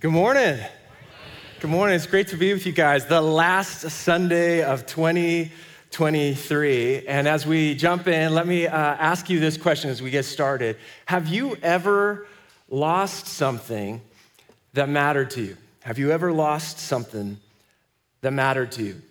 Good morning. Good morning. It's great to be with you guys. The last Sunday of 2023. And as we jump in, let me uh, ask you this question as we get started Have you ever lost something that mattered to you? Have you ever lost something that mattered to you?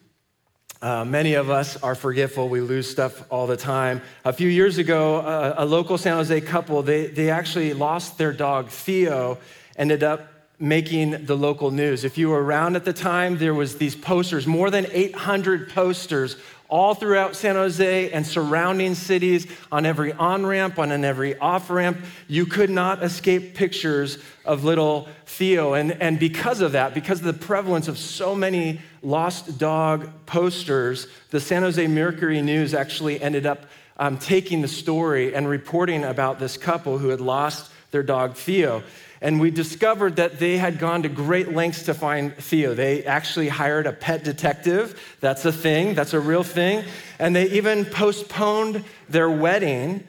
Uh, many of us are forgetful. We lose stuff all the time. A few years ago, uh, a local San Jose couple, they, they actually lost their dog, Theo, ended up making the local news. If you were around at the time, there was these posters, more than 800 posters all throughout San Jose and surrounding cities, on every on ramp, on every off ramp. You could not escape pictures of little Theo. And, and because of that, because of the prevalence of so many lost dog posters, the San Jose Mercury News actually ended up um, taking the story and reporting about this couple who had lost their dog Theo. And we discovered that they had gone to great lengths to find Theo. They actually hired a pet detective. That's a thing, that's a real thing. And they even postponed their wedding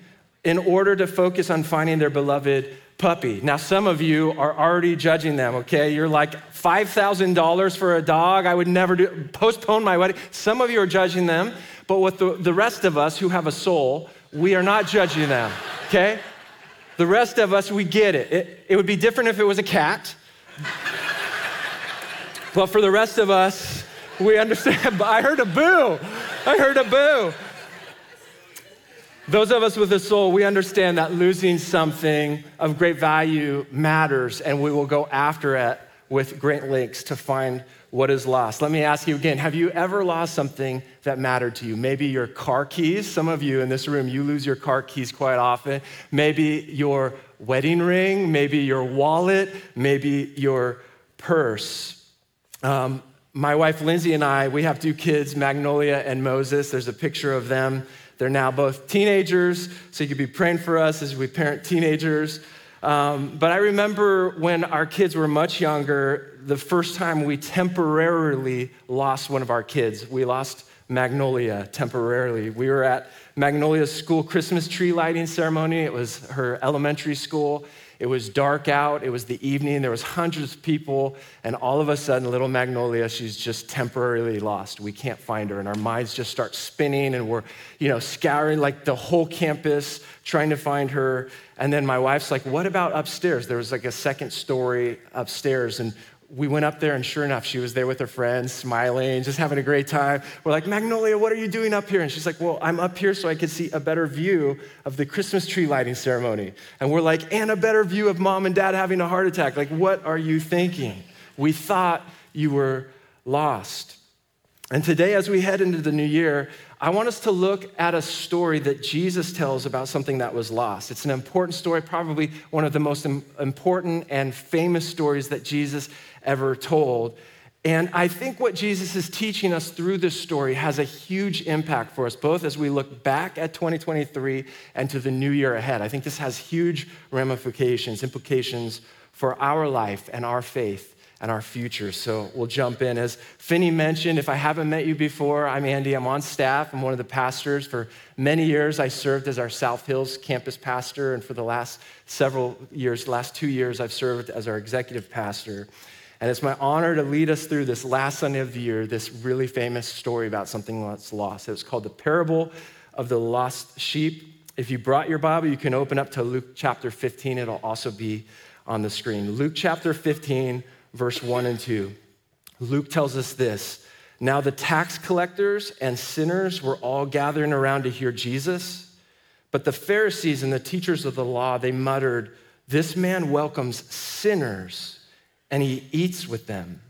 in order to focus on finding their beloved puppy. Now, some of you are already judging them, okay? You're like, $5,000 for a dog? I would never do, postpone my wedding. Some of you are judging them, but with the, the rest of us who have a soul, we are not judging them, okay? The rest of us, we get it. It, it would be different if it was a cat. but for the rest of us, we understand. I heard a boo. I heard a boo. Those of us with a soul, we understand that losing something of great value matters, and we will go after it with great lengths to find what is lost. Let me ask you again have you ever lost something that mattered to you? Maybe your car keys. Some of you in this room, you lose your car keys quite often. Maybe your wedding ring, maybe your wallet, maybe your purse. Um, my wife Lindsay and I, we have two kids, Magnolia and Moses. There's a picture of them. They're now both teenagers, so you could be praying for us as we parent teenagers. Um, but I remember when our kids were much younger, the first time we temporarily lost one of our kids. We lost Magnolia temporarily. We were at Magnolia's school Christmas tree lighting ceremony. It was her elementary school. It was dark out. It was the evening. There was hundreds of people, and all of a sudden, little Magnolia, she's just temporarily lost. We can't find her, and our minds just start spinning, and we're, you know, scouring like the whole campus trying to find her. And then my wife's like, "What about upstairs?" There was like a second story upstairs, and we went up there, and sure enough, she was there with her friends, smiling, just having a great time. We're like, Magnolia, what are you doing up here? And she's like, Well, I'm up here so I could see a better view of the Christmas tree lighting ceremony. And we're like, And a better view of mom and dad having a heart attack. Like, what are you thinking? We thought you were lost. And today, as we head into the new year, I want us to look at a story that Jesus tells about something that was lost. It's an important story, probably one of the most important and famous stories that Jesus ever told. And I think what Jesus is teaching us through this story has a huge impact for us, both as we look back at 2023 and to the new year ahead. I think this has huge ramifications, implications for our life and our faith and our future. So we'll jump in. As Finney mentioned, if I haven't met you before, I'm Andy. I'm on staff. I'm one of the pastors. For many years, I served as our South Hills campus pastor. And for the last several years, last two years, I've served as our executive pastor. And it's my honor to lead us through this last Sunday of the year, this really famous story about something that's lost. It's called the parable of the lost sheep. If you brought your Bible, you can open up to Luke chapter 15. It'll also be on the screen. Luke chapter 15, verse 1 and 2. Luke tells us this Now the tax collectors and sinners were all gathering around to hear Jesus. But the Pharisees and the teachers of the law, they muttered, This man welcomes sinners and he eats with them.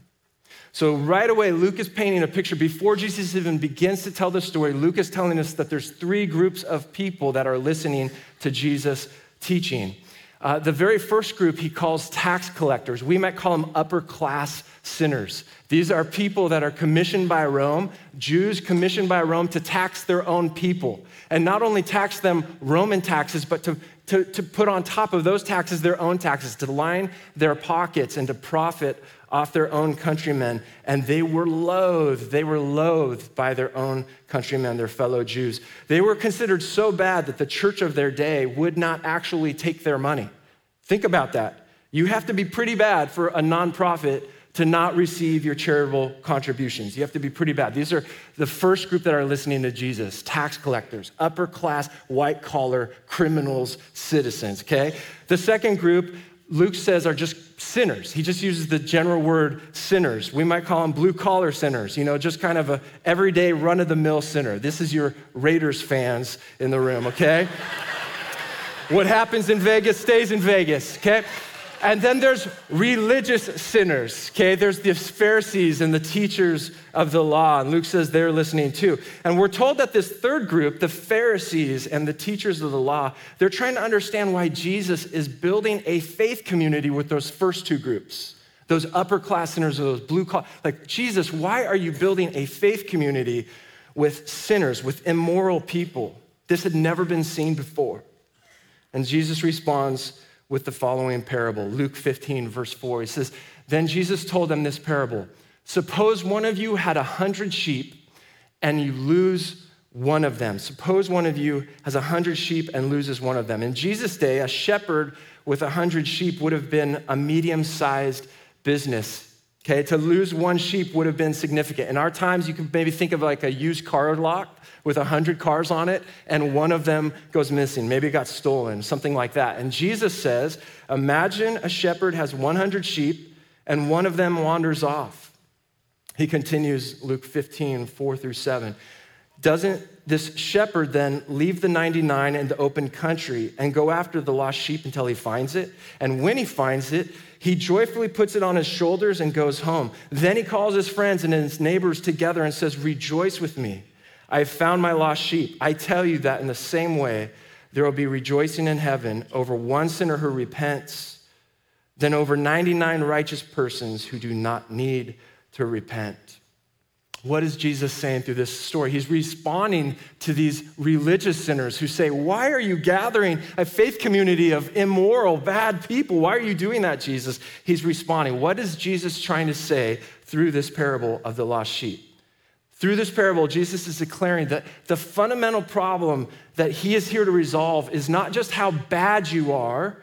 So, right away, Luke is painting a picture. Before Jesus even begins to tell the story, Luke is telling us that there's three groups of people that are listening to Jesus' teaching. Uh, the very first group he calls tax collectors. We might call them upper class sinners. These are people that are commissioned by Rome, Jews commissioned by Rome to tax their own people. And not only tax them Roman taxes, but to to, to put on top of those taxes their own taxes, to line their pockets and to profit off their own countrymen. And they were loathed. They were loathed by their own countrymen, their fellow Jews. They were considered so bad that the church of their day would not actually take their money. Think about that. You have to be pretty bad for a nonprofit to not receive your charitable contributions. You have to be pretty bad. These are the first group that are listening to Jesus tax collectors, upper class, white collar criminals, citizens, okay? The second group, Luke says, are just sinners. He just uses the general word sinners. We might call them blue collar sinners, you know, just kind of a everyday run of the mill sinner. This is your Raiders fans in the room, okay? what happens in Vegas stays in Vegas, okay? And then there's religious sinners, okay? There's the Pharisees and the teachers of the law. And Luke says they're listening too. And we're told that this third group, the Pharisees and the teachers of the law, they're trying to understand why Jesus is building a faith community with those first two groups, those upper class sinners or those blue collar. Like, Jesus, why are you building a faith community with sinners, with immoral people? This had never been seen before. And Jesus responds, with the following parable Luke 15, verse 4. He says, Then Jesus told them this parable Suppose one of you had a hundred sheep and you lose one of them. Suppose one of you has a hundred sheep and loses one of them. In Jesus' day, a shepherd with a hundred sheep would have been a medium sized business. Okay, to lose one sheep would have been significant. In our times, you could maybe think of like a used car lot with 100 cars on it, and one of them goes missing. Maybe it got stolen, something like that. And Jesus says, Imagine a shepherd has 100 sheep, and one of them wanders off. He continues, Luke 15, 4 through 7. Doesn't this shepherd then leave the 99 in the open country and go after the lost sheep until he finds it? And when he finds it, he joyfully puts it on his shoulders and goes home. Then he calls his friends and his neighbors together and says, Rejoice with me. I have found my lost sheep. I tell you that in the same way, there will be rejoicing in heaven over one sinner who repents than over 99 righteous persons who do not need to repent. What is Jesus saying through this story? He's responding to these religious sinners who say, Why are you gathering a faith community of immoral, bad people? Why are you doing that, Jesus? He's responding. What is Jesus trying to say through this parable of the lost sheep? Through this parable, Jesus is declaring that the fundamental problem that he is here to resolve is not just how bad you are,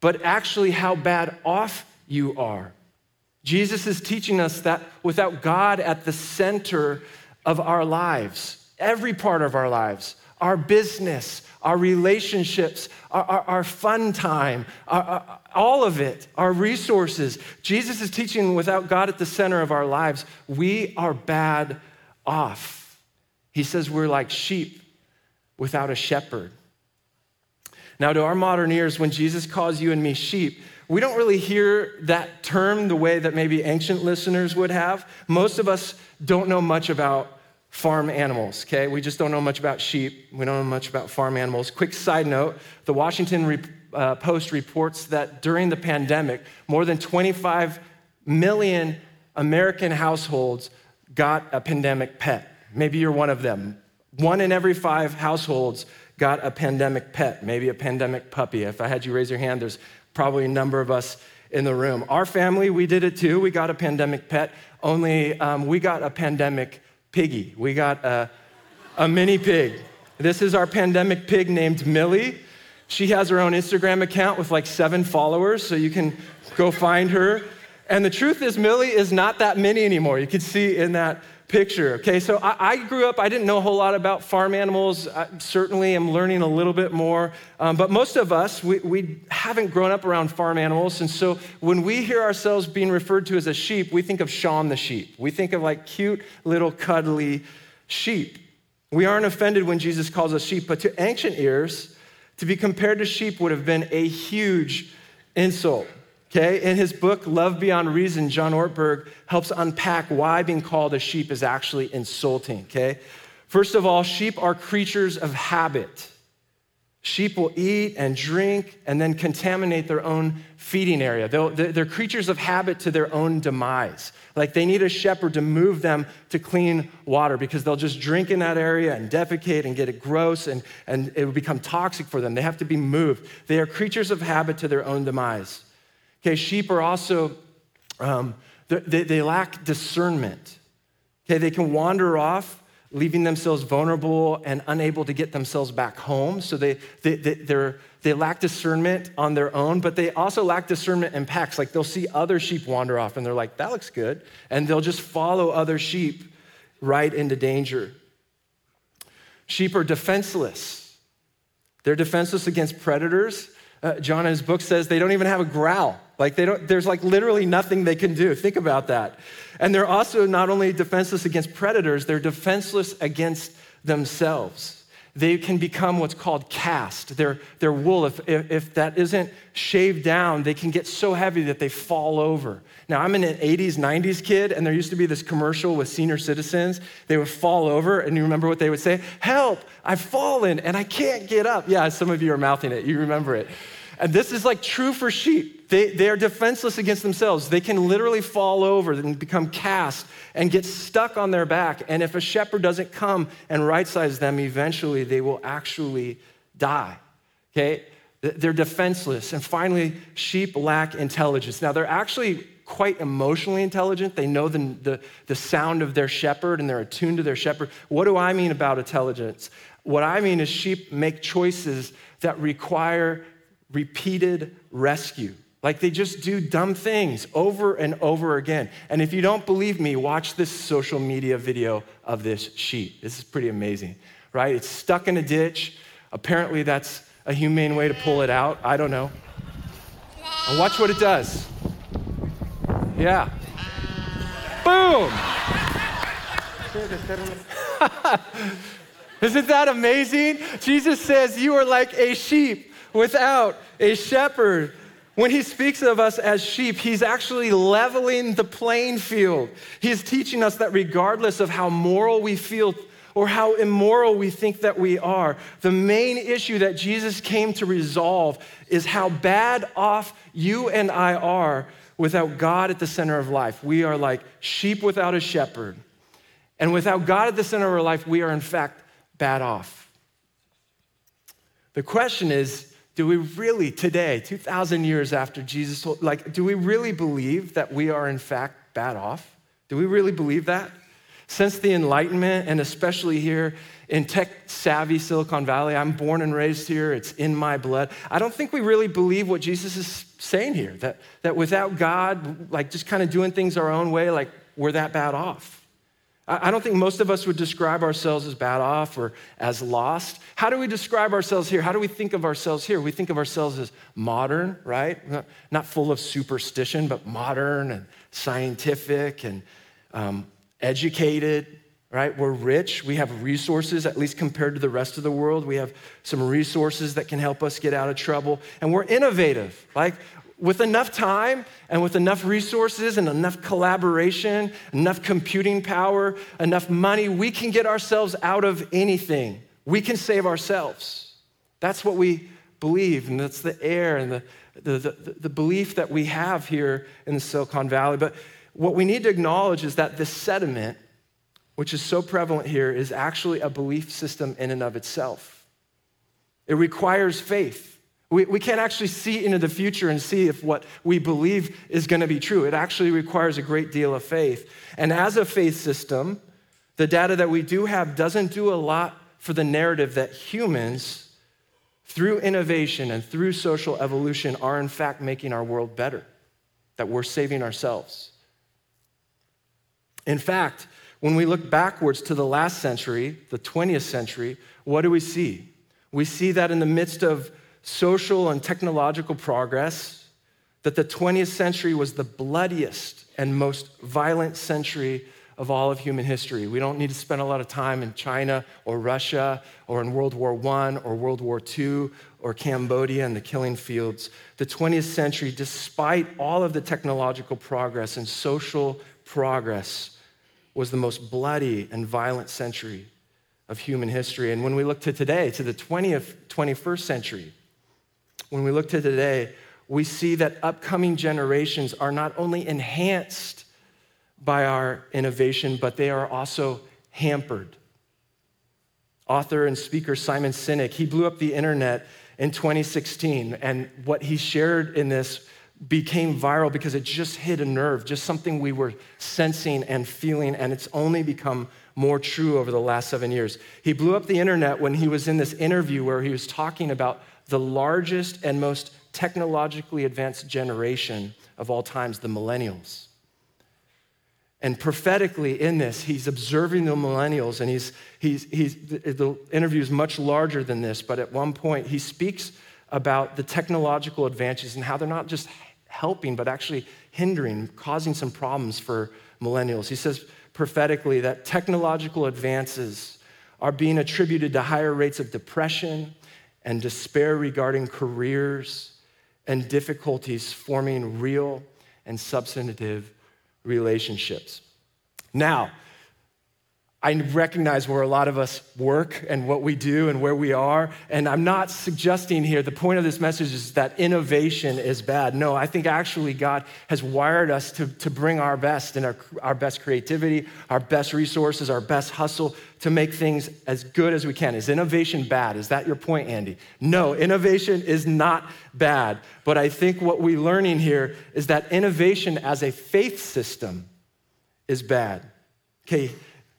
but actually how bad off you are. Jesus is teaching us that without God at the center of our lives, every part of our lives, our business, our relationships, our, our, our fun time, our, all of it, our resources. Jesus is teaching without God at the center of our lives, we are bad off. He says we're like sheep without a shepherd. Now, to our modern ears, when Jesus calls you and me sheep, we don't really hear that term the way that maybe ancient listeners would have. Most of us don't know much about farm animals, okay? We just don't know much about sheep. We don't know much about farm animals. Quick side note the Washington uh, Post reports that during the pandemic, more than 25 million American households got a pandemic pet. Maybe you're one of them. One in every five households got a pandemic pet, maybe a pandemic puppy. If I had you raise your hand, there's probably a number of us in the room. Our family, we did it too. We got a pandemic pet, only um, we got a pandemic piggy. We got a, a mini pig. This is our pandemic pig named Millie. She has her own Instagram account with like seven followers, so you can go find her. And the truth is, Millie is not that mini anymore. You can see in that picture. Okay, so I, I, grew up, I didn't know a whole lot about farm animals. I certainly am learning a little bit more. Um, but most of us, we, we haven't grown up around farm animals. And so when we hear ourselves being referred to as a sheep, we think of Shaun the sheep. We think of like cute, little, cuddly sheep. We aren't offended when Jesus calls us sheep, but to ancient ears, to be compared to sheep would have been a huge insult. Okay, in his book, Love Beyond Reason, John Ortberg helps unpack why being called a sheep is actually insulting. Okay, first of all, sheep are creatures of habit. Sheep will eat and drink and then contaminate their own feeding area. they they're creatures of habit to their own demise. Like they need a shepherd to move them to clean water because they'll just drink in that area and defecate and get it gross and, and it will become toxic for them. They have to be moved. They are creatures of habit to their own demise. Okay, sheep are also, um, they, they lack discernment. Okay, they can wander off leaving themselves vulnerable and unable to get themselves back home. So they, they, they, they lack discernment on their own, but they also lack discernment in packs. Like they'll see other sheep wander off and they're like, that looks good. And they'll just follow other sheep right into danger. Sheep are defenseless. They're defenseless against predators. Uh, John in his book says they don't even have a growl. Like they don't, there's like literally nothing they can do. Think about that. And they're also not only defenseless against predators, they're defenseless against themselves. They can become what's called cast. Their, their wool, if, if, if that isn't shaved down, they can get so heavy that they fall over. Now, I'm an 80s, 90s kid, and there used to be this commercial with senior citizens. They would fall over, and you remember what they would say? Help, I've fallen, and I can't get up. Yeah, some of you are mouthing it. You remember it. And this is like true for sheep. They, they are defenseless against themselves. They can literally fall over and become cast and get stuck on their back. And if a shepherd doesn't come and right size them, eventually they will actually die. Okay? They're defenseless. And finally, sheep lack intelligence. Now, they're actually quite emotionally intelligent. They know the, the, the sound of their shepherd and they're attuned to their shepherd. What do I mean about intelligence? What I mean is sheep make choices that require repeated rescue. Like they just do dumb things over and over again. And if you don't believe me, watch this social media video of this sheep. This is pretty amazing, right? It's stuck in a ditch. Apparently, that's a humane way to pull it out. I don't know. And watch what it does. Yeah. Boom! Isn't that amazing? Jesus says, You are like a sheep without a shepherd. When he speaks of us as sheep, he's actually leveling the playing field. He's teaching us that regardless of how moral we feel or how immoral we think that we are, the main issue that Jesus came to resolve is how bad off you and I are without God at the center of life. We are like sheep without a shepherd. And without God at the center of our life, we are in fact bad off. The question is do we really, today, 2,000 years after Jesus, like, do we really believe that we are in fact bad off? Do we really believe that? Since the Enlightenment, and especially here in tech savvy Silicon Valley, I'm born and raised here, it's in my blood. I don't think we really believe what Jesus is saying here that, that without God, like just kind of doing things our own way, like we're that bad off. I don't think most of us would describe ourselves as bad off or as lost. How do we describe ourselves here? How do we think of ourselves here? We think of ourselves as modern, right? Not full of superstition, but modern and scientific and um, educated, right? We're rich. We have resources, at least compared to the rest of the world. We have some resources that can help us get out of trouble. And we're innovative. Like with enough time and with enough resources and enough collaboration, enough computing power, enough money, we can get ourselves out of anything. We can save ourselves. That's what we believe, and that's the air and the, the, the, the belief that we have here in the Silicon Valley. But what we need to acknowledge is that this sediment, which is so prevalent here, is actually a belief system in and of itself. It requires faith. We, we can't actually see into the future and see if what we believe is going to be true. It actually requires a great deal of faith. And as a faith system, the data that we do have doesn't do a lot for the narrative that humans, through innovation and through social evolution, are in fact making our world better, that we're saving ourselves. In fact, when we look backwards to the last century, the 20th century, what do we see? We see that in the midst of social and technological progress that the 20th century was the bloodiest and most violent century of all of human history. We don't need to spend a lot of time in China or Russia or in World War I or World War II or Cambodia and the killing fields. The 20th century, despite all of the technological progress and social progress, was the most bloody and violent century of human history. And when we look to today, to the 20th, 21st century, when we look to today, we see that upcoming generations are not only enhanced by our innovation, but they are also hampered. Author and speaker Simon Sinek, he blew up the internet in 2016, and what he shared in this became viral because it just hit a nerve, just something we were sensing and feeling, and it's only become more true over the last seven years. He blew up the internet when he was in this interview where he was talking about the largest and most technologically advanced generation of all times, the millennials. And prophetically, in this, he's observing the millennials, and he's, he's, he's, the interview is much larger than this, but at one point, he speaks about the technological advances and how they're not just helping, but actually hindering, causing some problems for millennials. He says prophetically that technological advances are being attributed to higher rates of depression and despair regarding careers and difficulties forming real and substantive relationships. Now, I recognize where a lot of us work and what we do and where we are. And I'm not suggesting here, the point of this message is that innovation is bad. No, I think actually God has wired us to, to bring our best and our, our best creativity, our best resources, our best hustle to make things as good as we can. Is innovation bad? Is that your point, Andy? No, innovation is not bad. But I think what we're learning here is that innovation as a faith system is bad. Okay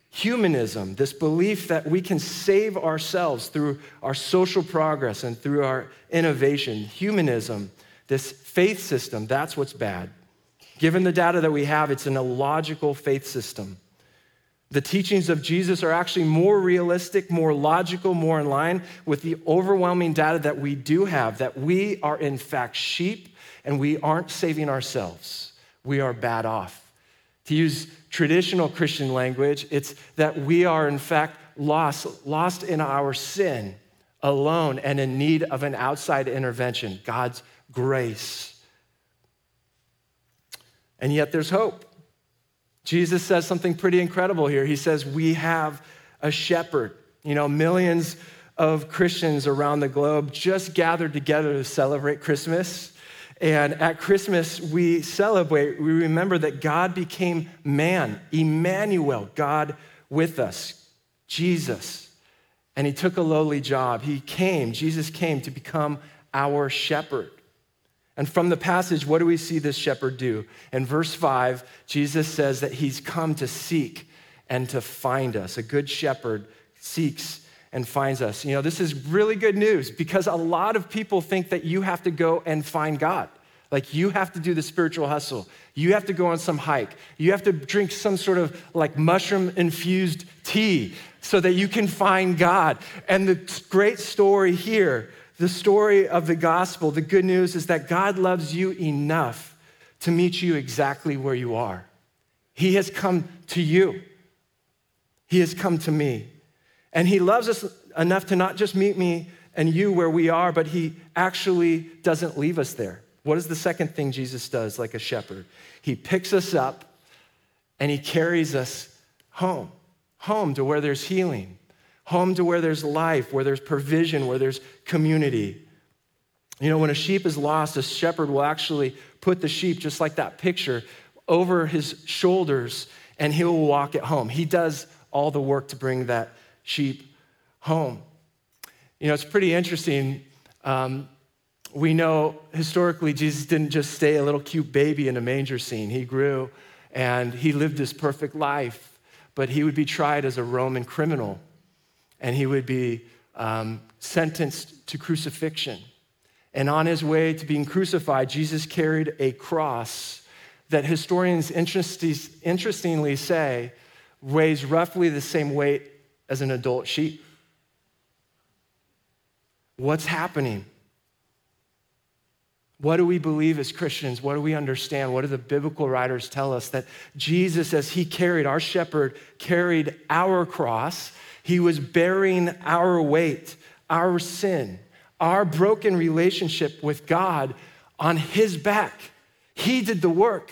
humanism, this belief that we can save ourselves through our social progress and through our innovation, humanism, this faith system, that's what's bad. Given the data that we have, it's an illogical faith system. The teachings of Jesus are actually more realistic, more logical, more in line with the overwhelming data that we do have that we are, in fact, sheep and we aren't saving ourselves. We are bad off. To use traditional Christian language, it's that we are, in fact, lost, lost in our sin alone and in need of an outside intervention, God's grace. And yet there's hope. Jesus says something pretty incredible here. He says, We have a shepherd. You know, millions of Christians around the globe just gathered together to celebrate Christmas. And at Christmas, we celebrate, we remember that God became man, Emmanuel, God with us, Jesus. And he took a lowly job. He came, Jesus came to become our shepherd. And from the passage, what do we see this shepherd do? In verse 5, Jesus says that he's come to seek and to find us. A good shepherd seeks and finds us. You know, this is really good news because a lot of people think that you have to go and find God. Like you have to do the spiritual hustle. You have to go on some hike. You have to drink some sort of like mushroom infused tea so that you can find God. And the great story here, the story of the gospel, the good news is that God loves you enough to meet you exactly where you are. He has come to you. He has come to me. And He loves us enough to not just meet me and you where we are, but He actually doesn't leave us there. What is the second thing Jesus does like a shepherd? He picks us up and He carries us home, home to where there's healing, home to where there's life, where there's provision, where there's community. You know, when a sheep is lost, a shepherd will actually put the sheep, just like that picture, over his shoulders and he'll walk it home. He does all the work to bring that sheep home. You know, it's pretty interesting. Um, we know historically Jesus didn't just stay a little cute baby in a manger scene. He grew and he lived this perfect life, but he would be tried as a Roman criminal and he would be um, sentenced to crucifixion. And on his way to being crucified, Jesus carried a cross that historians interestingly say weighs roughly the same weight as an adult sheep. What's happening? What do we believe as Christians? What do we understand? What do the biblical writers tell us? That Jesus, as he carried, our shepherd, carried our cross, he was bearing our weight, our sin, our broken relationship with God on his back. He did the work.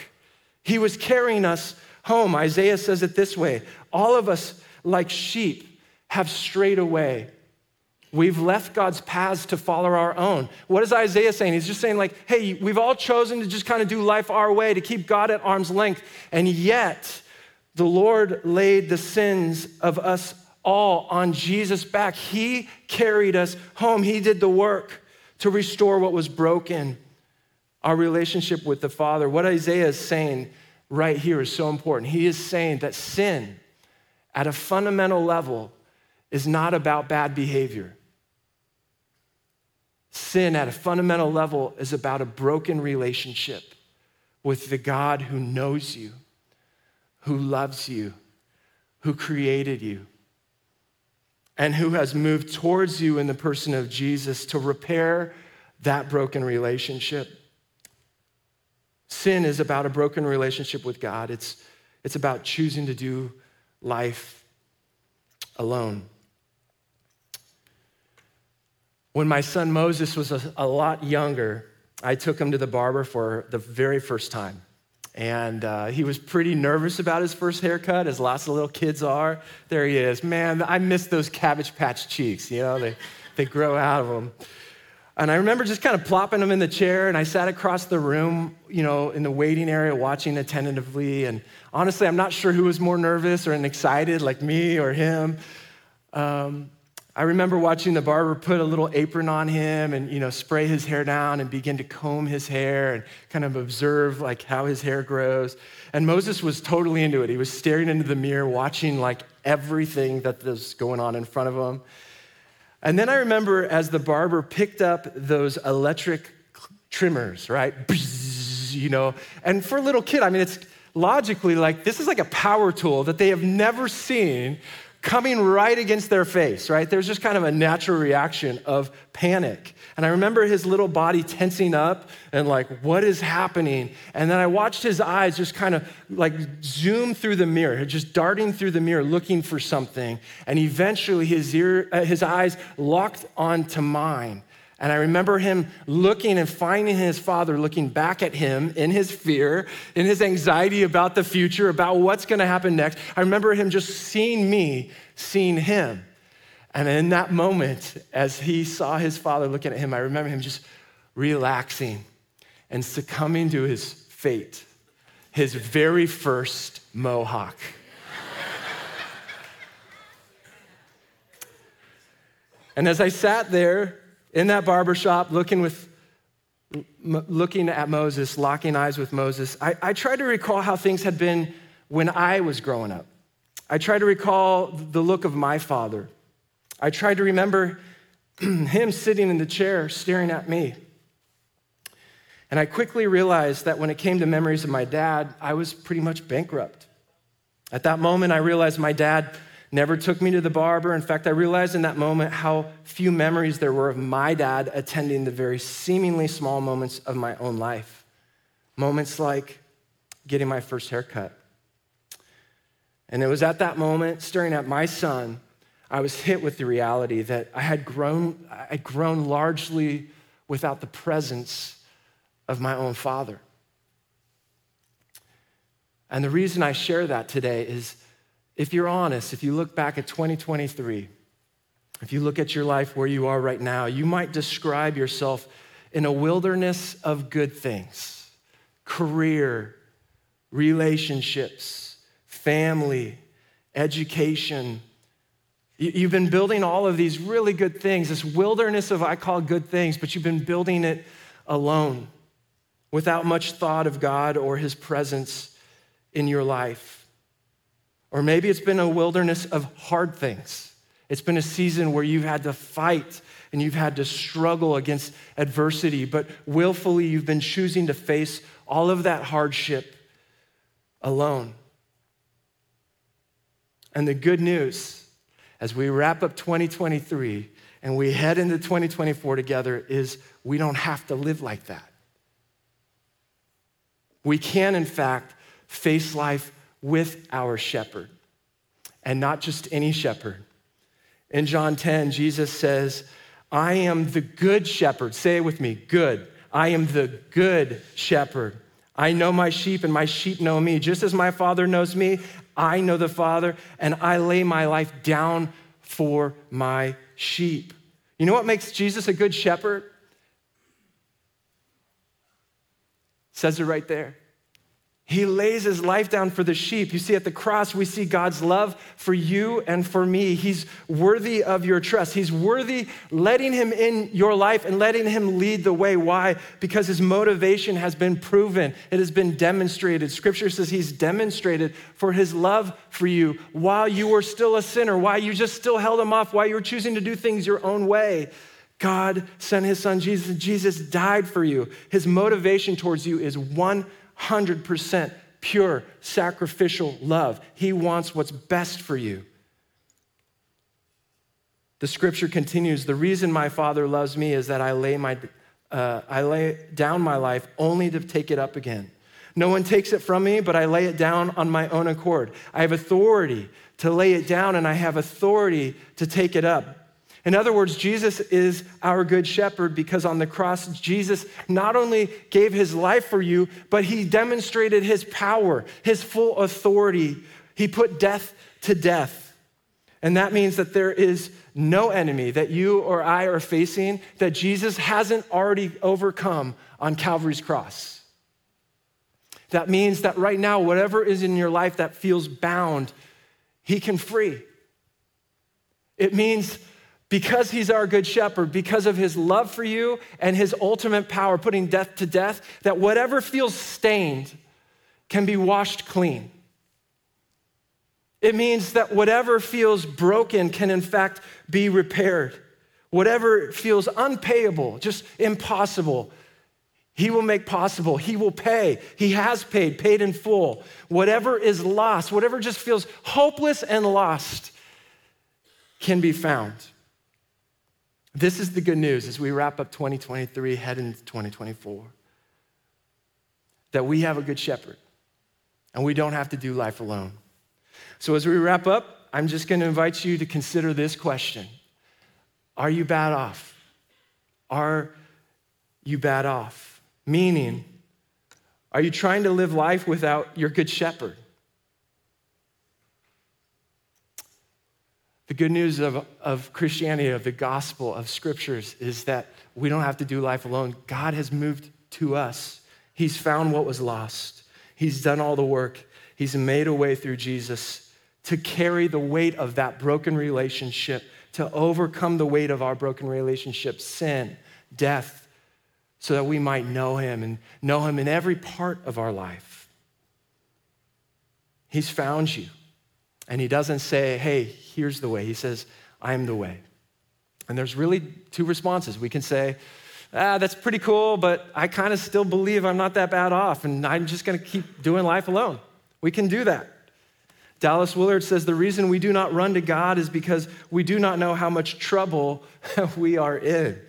He was carrying us home. Isaiah says it this way All of us, like sheep, have strayed away. We've left God's paths to follow our own. What is Isaiah saying? He's just saying, like, hey, we've all chosen to just kind of do life our way, to keep God at arm's length. And yet, the Lord laid the sins of us all on Jesus' back. He carried us home, He did the work to restore what was broken. our relationship with the Father. What Isaiah is saying right here is so important. He is saying that sin, at a fundamental level, is not about bad behavior. Sin, at a fundamental level, is about a broken relationship with the God who knows you, who loves you, who created you, and who has moved towards you in the person of Jesus to repair that broken relationship. Sin is about a broken relationship with God. It's, it's about choosing to do life alone. When my son Moses was a, a lot younger, I took him to the barber for the very first time. And uh, he was pretty nervous about his first haircut, as lots of little kids are. There he is. Man, I miss those Cabbage Patch cheeks. You know, they, they grow out of them. And I remember just kind of plopping him in the chair, and I sat across the room, you know, in the waiting area, watching attentively. And honestly, I'm not sure who was more nervous or excited, like me or him. Um, I remember watching the barber put a little apron on him and you know spray his hair down and begin to comb his hair and kind of observe like how his hair grows. And Moses was totally into it. He was staring into the mirror, watching like everything that was going on in front of him. And then I remember as the barber picked up those electric trimmers, right? You know, and for a little kid, I mean, it's logically like this is like a power tool that they have never seen coming right against their face, right? There's just kind of a natural reaction of panic. And I remember his little body tensing up and like, what is happening? And then I watched his eyes just kind of like zoom through the mirror, just darting through the mirror looking for something. And eventually his, ear, uh, his eyes locked onto mine. And I remember him looking and finding his father looking back at him in his fear, in his anxiety about the future, about what's going to happen next. I remember him just seeing me, seeing him. And in that moment, as he saw his father looking at him, I remember him just relaxing and succumbing to his fate, his very first mohawk. and as I sat there, in that barber shop looking with looking at Moses, locking eyes with Moses, I, I tried to recall how things had been when I was growing up. I tried to recall the look of my father. I tried to remember him sitting in the chair staring at me. And I quickly realized that when it came to memories of my dad, I was pretty much bankrupt. At that moment, I realized my dad never took me to the barber. In fact, I realized in that moment how few memories there were of my dad attending the very seemingly small moments of my own life. Moments like getting my first haircut. And it was at that moment, staring at my son, I was hit with the reality that I had grown, I had grown largely without the presence of my own father. And the reason I share that today is if you're honest, if you look back at 2023, if you look at your life where you are right now, you might describe yourself in a wilderness of good things career, relationships, family, education. You've been building all of these really good things, this wilderness of I call good things, but you've been building it alone without much thought of God or His presence in your life. Or maybe it's been a wilderness of hard things. It's been a season where you've had to fight and you've had to struggle against adversity, but willfully you've been choosing to face all of that hardship alone. And the good news, as we wrap up 2023 and we head into 2024 together, is we don't have to live like that. We can, in fact, face life with our shepherd, and not just any shepherd. In John 10, Jesus says, I am the good shepherd. Say it with me good. I am the good shepherd. I know my sheep, and my sheep know me. Just as my Father knows me, I know the Father, and I lay my life down for my sheep. You know what makes Jesus a good shepherd? Says it right there. He lays his life down for the sheep. You see, at the cross, we see God's love for you and for me. He's worthy of your trust. He's worthy letting him in your life and letting him lead the way. Why? Because his motivation has been proven, it has been demonstrated. Scripture says he's demonstrated for his love for you while you were still a sinner, while you just still held him off, while you were choosing to do things your own way. God sent his son Jesus, and Jesus died for you. His motivation towards you is one 100% pure, sacrificial love. He wants what's best for you. The scripture continues The reason my Father loves me is that I lay, my, uh, I lay down my life only to take it up again. No one takes it from me, but I lay it down on my own accord. I have authority to lay it down, and I have authority to take it up. In other words, Jesus is our good shepherd because on the cross, Jesus not only gave his life for you, but he demonstrated his power, his full authority. He put death to death. And that means that there is no enemy that you or I are facing that Jesus hasn't already overcome on Calvary's cross. That means that right now, whatever is in your life that feels bound, he can free. It means because he's our good shepherd, because of his love for you and his ultimate power, putting death to death, that whatever feels stained can be washed clean. It means that whatever feels broken can, in fact, be repaired. Whatever feels unpayable, just impossible, he will make possible. He will pay. He has paid, paid in full. Whatever is lost, whatever just feels hopeless and lost, can be found. This is the good news as we wrap up 2023, head into 2024 that we have a good shepherd and we don't have to do life alone. So, as we wrap up, I'm just going to invite you to consider this question Are you bad off? Are you bad off? Meaning, are you trying to live life without your good shepherd? The good news of, of Christianity, of the gospel, of scriptures, is that we don't have to do life alone. God has moved to us. He's found what was lost. He's done all the work. He's made a way through Jesus to carry the weight of that broken relationship, to overcome the weight of our broken relationship, sin, death, so that we might know Him and know Him in every part of our life. He's found you. And he doesn't say, hey, here's the way. He says, I'm the way. And there's really two responses. We can say, ah, that's pretty cool, but I kind of still believe I'm not that bad off, and I'm just going to keep doing life alone. We can do that. Dallas Willard says the reason we do not run to God is because we do not know how much trouble we are in.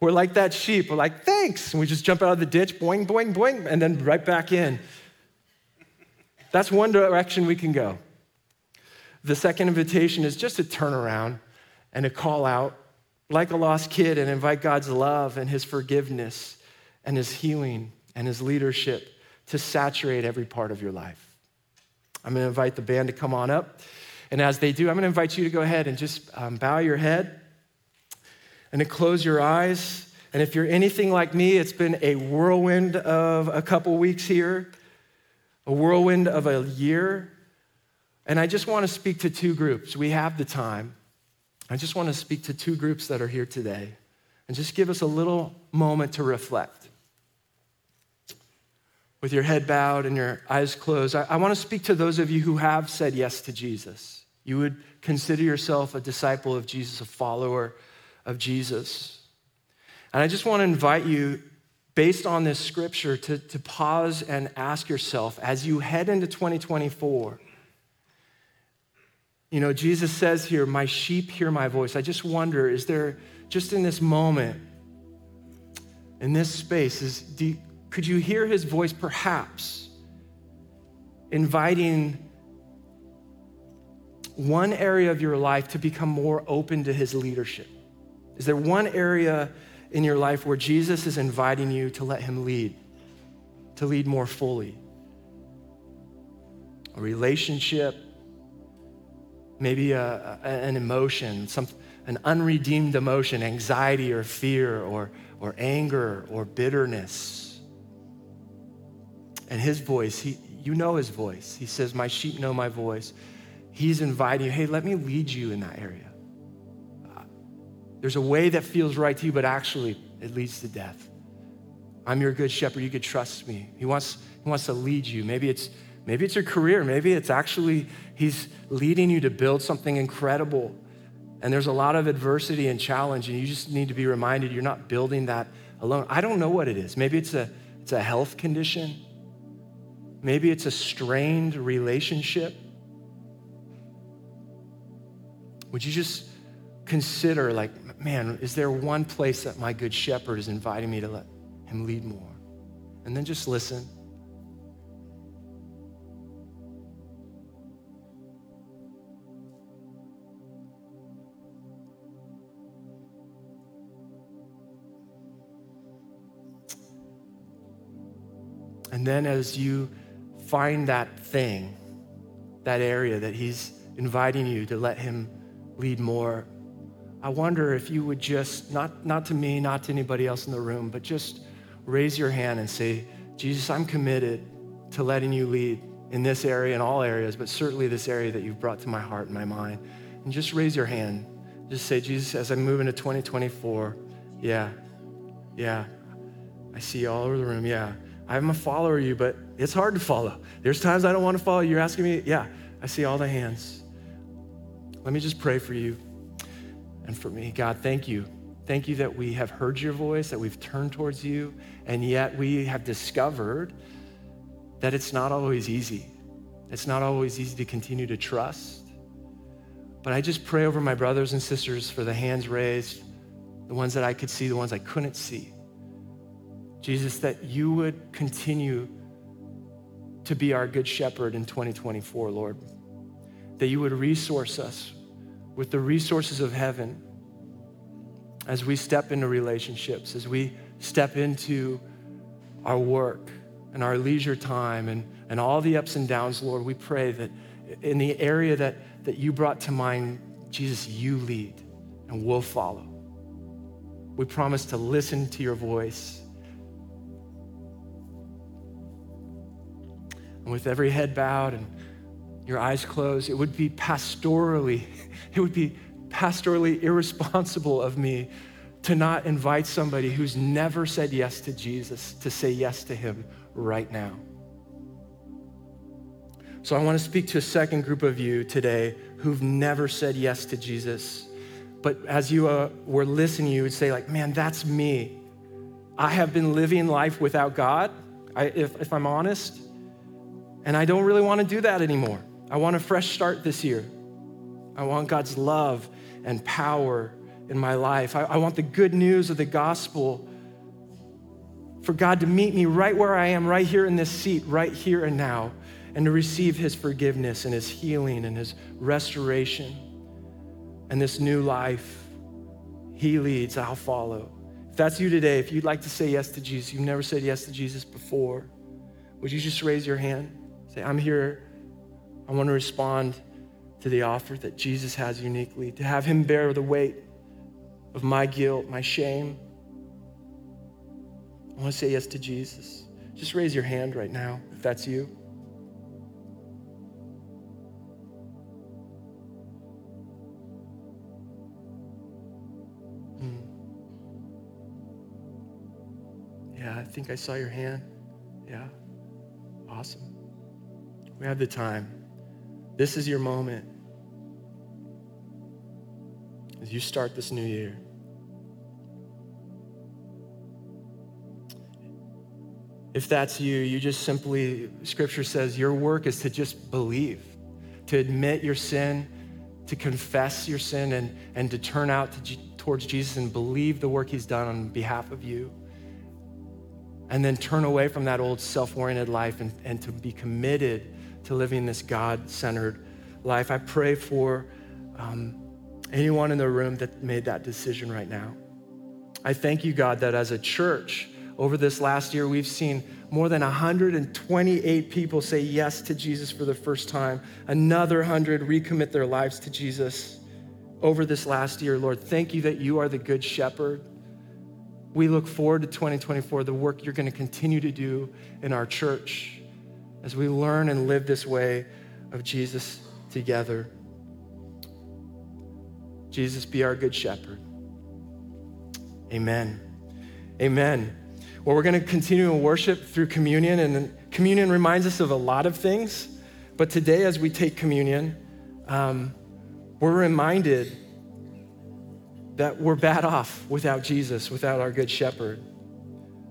We're like that sheep. We're like, thanks. And we just jump out of the ditch, boing, boing, boing, and then right back in. That's one direction we can go. The second invitation is just to turn around and to call out like a lost kid and invite God's love and his forgiveness and his healing and his leadership to saturate every part of your life. I'm going to invite the band to come on up. And as they do, I'm going to invite you to go ahead and just um, bow your head and to close your eyes. And if you're anything like me, it's been a whirlwind of a couple weeks here, a whirlwind of a year. And I just want to speak to two groups. We have the time. I just want to speak to two groups that are here today and just give us a little moment to reflect. With your head bowed and your eyes closed, I, I want to speak to those of you who have said yes to Jesus. You would consider yourself a disciple of Jesus, a follower of Jesus. And I just want to invite you, based on this scripture, to, to pause and ask yourself as you head into 2024 you know, Jesus says here, My sheep hear my voice. I just wonder, is there, just in this moment, in this space, is, do, could you hear his voice perhaps inviting one area of your life to become more open to his leadership? Is there one area in your life where Jesus is inviting you to let him lead, to lead more fully? A relationship, maybe a, a, an emotion, some, an unredeemed emotion, anxiety or fear or, or anger or bitterness. And his voice, he, You know his voice. He says, My sheep know my voice. He's inviting you, hey, let me lead you in that area. Uh, there's a way that feels right to you, but actually it leads to death. I'm your good shepherd. You could trust me. He wants, he wants to lead you. Maybe it's, maybe it's your career. Maybe it's actually he's leading you to build something incredible. And there's a lot of adversity and challenge, and you just need to be reminded you're not building that alone. I don't know what it is. Maybe it's a, it's a health condition. Maybe it's a strained relationship. Would you just consider, like, man, is there one place that my good shepherd is inviting me to let him lead more? And then just listen. And then as you find that thing, that area that he's inviting you to let him lead more, I wonder if you would just, not, not to me, not to anybody else in the room, but just raise your hand and say, Jesus, I'm committed to letting you lead in this area and all areas, but certainly this area that you've brought to my heart and my mind. And just raise your hand. Just say, Jesus, as I move into 2024, yeah, yeah, I see you all over the room. Yeah, I'm a follower of you, but it's hard to follow. There's times I don't want to follow. You're asking me, yeah, I see all the hands. Let me just pray for you and for me. God, thank you. Thank you that we have heard your voice, that we've turned towards you, and yet we have discovered that it's not always easy. It's not always easy to continue to trust. But I just pray over my brothers and sisters for the hands raised, the ones that I could see, the ones I couldn't see. Jesus, that you would continue to be our good shepherd in 2024, Lord. That you would resource us with the resources of heaven as we step into relationships, as we step into our work and our leisure time and, and all the ups and downs, Lord, we pray that in the area that, that you brought to mind, Jesus, you lead and we'll follow. We promise to listen to your voice. And with every head bowed and your eyes closed, it would be pastorally, it would be pastorally irresponsible of me to not invite somebody who's never said yes to Jesus to say yes to him right now. So I want to speak to a second group of you today who've never said yes to Jesus. But as you uh, were listening, you would say, like, man, that's me. I have been living life without God, I, if, if I'm honest, and I don't really want to do that anymore. I want a fresh start this year. I want God's love and power in my life. I, I, want the good news of the gospel for God to meet me right where I am, right here in this seat, right here and now, and to receive his forgiveness and his healing and his restoration and this new life. He leads, I'll follow. If that's you today, if you'd like to say yes to Jesus, you've never said yes to Jesus before, would you just raise your hand? Say, I'm here I want to respond to the offer that Jesus has uniquely, to have him bear the weight of my guilt, my shame. I want to say yes to Jesus. Just raise your hand right now if that's you. Hmm. Yeah, I think I saw your hand. Yeah. Awesome. We have the time. This is your moment as you start this new year. If that's you, you just simply, scripture says, your work is to just believe, to admit your sin, to confess your sin, and, and to turn out to, towards Jesus and believe the work he's done on behalf of you. And then turn away from that old self oriented life and, and to be committed to living this God centered life. I pray for um, anyone in the room that made that decision right now. I thank you, God, that as a church, over this last year, we've seen more than 128 people say yes to Jesus for the first time, another 100 recommit their lives to Jesus over this last year. Lord, thank you that you are the good shepherd. We look forward to 2024, the work you're going to continue to do in our church as we learn and live this way of Jesus together. Jesus, be our good shepherd. Amen. Amen. Well, we're going to continue in worship through communion, and communion reminds us of a lot of things. But today, as we take communion, um, we're reminded that we're bad off without Jesus, without our good shepherd.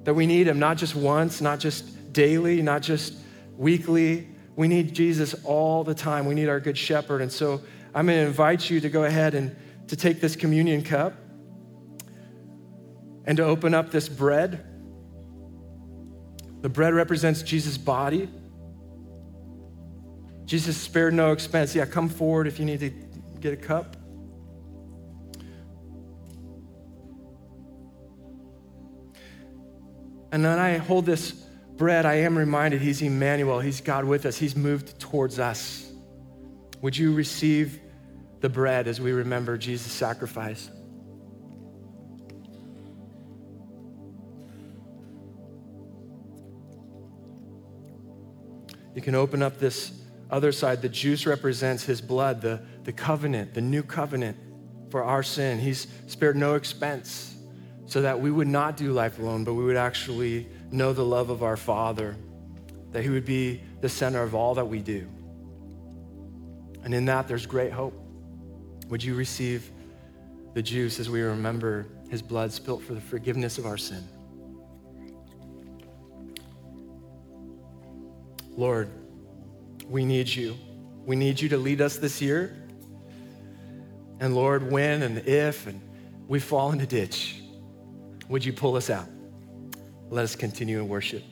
That we need him not just once, not just daily, not just weekly. We need Jesus all the time. We need our good shepherd. And so I'm going to invite you to go ahead and to take this communion cup and to open up this bread. The bread represents Jesus' body. Jesus spared no expense. Yeah, come forward if you need to get a cup. And then I hold this bread, I am reminded He's Emmanuel, He's God with us, He's moved towards us. Would you receive the bread as we remember Jesus' sacrifice? You can open up this other side. The juice represents his blood, the, the covenant, the new covenant for our sin. He's spared no expense so that we would not do life alone, but we would actually know the love of our Father, that He would be the center of all that we do. And in that, there's great hope. Would you receive the juice as we remember His blood spilt for the forgiveness of our sin? Lord, we need you. We need you to lead us this year. And Lord, when and if and we fall in a ditch, would you pull us out? Let us continue in worship.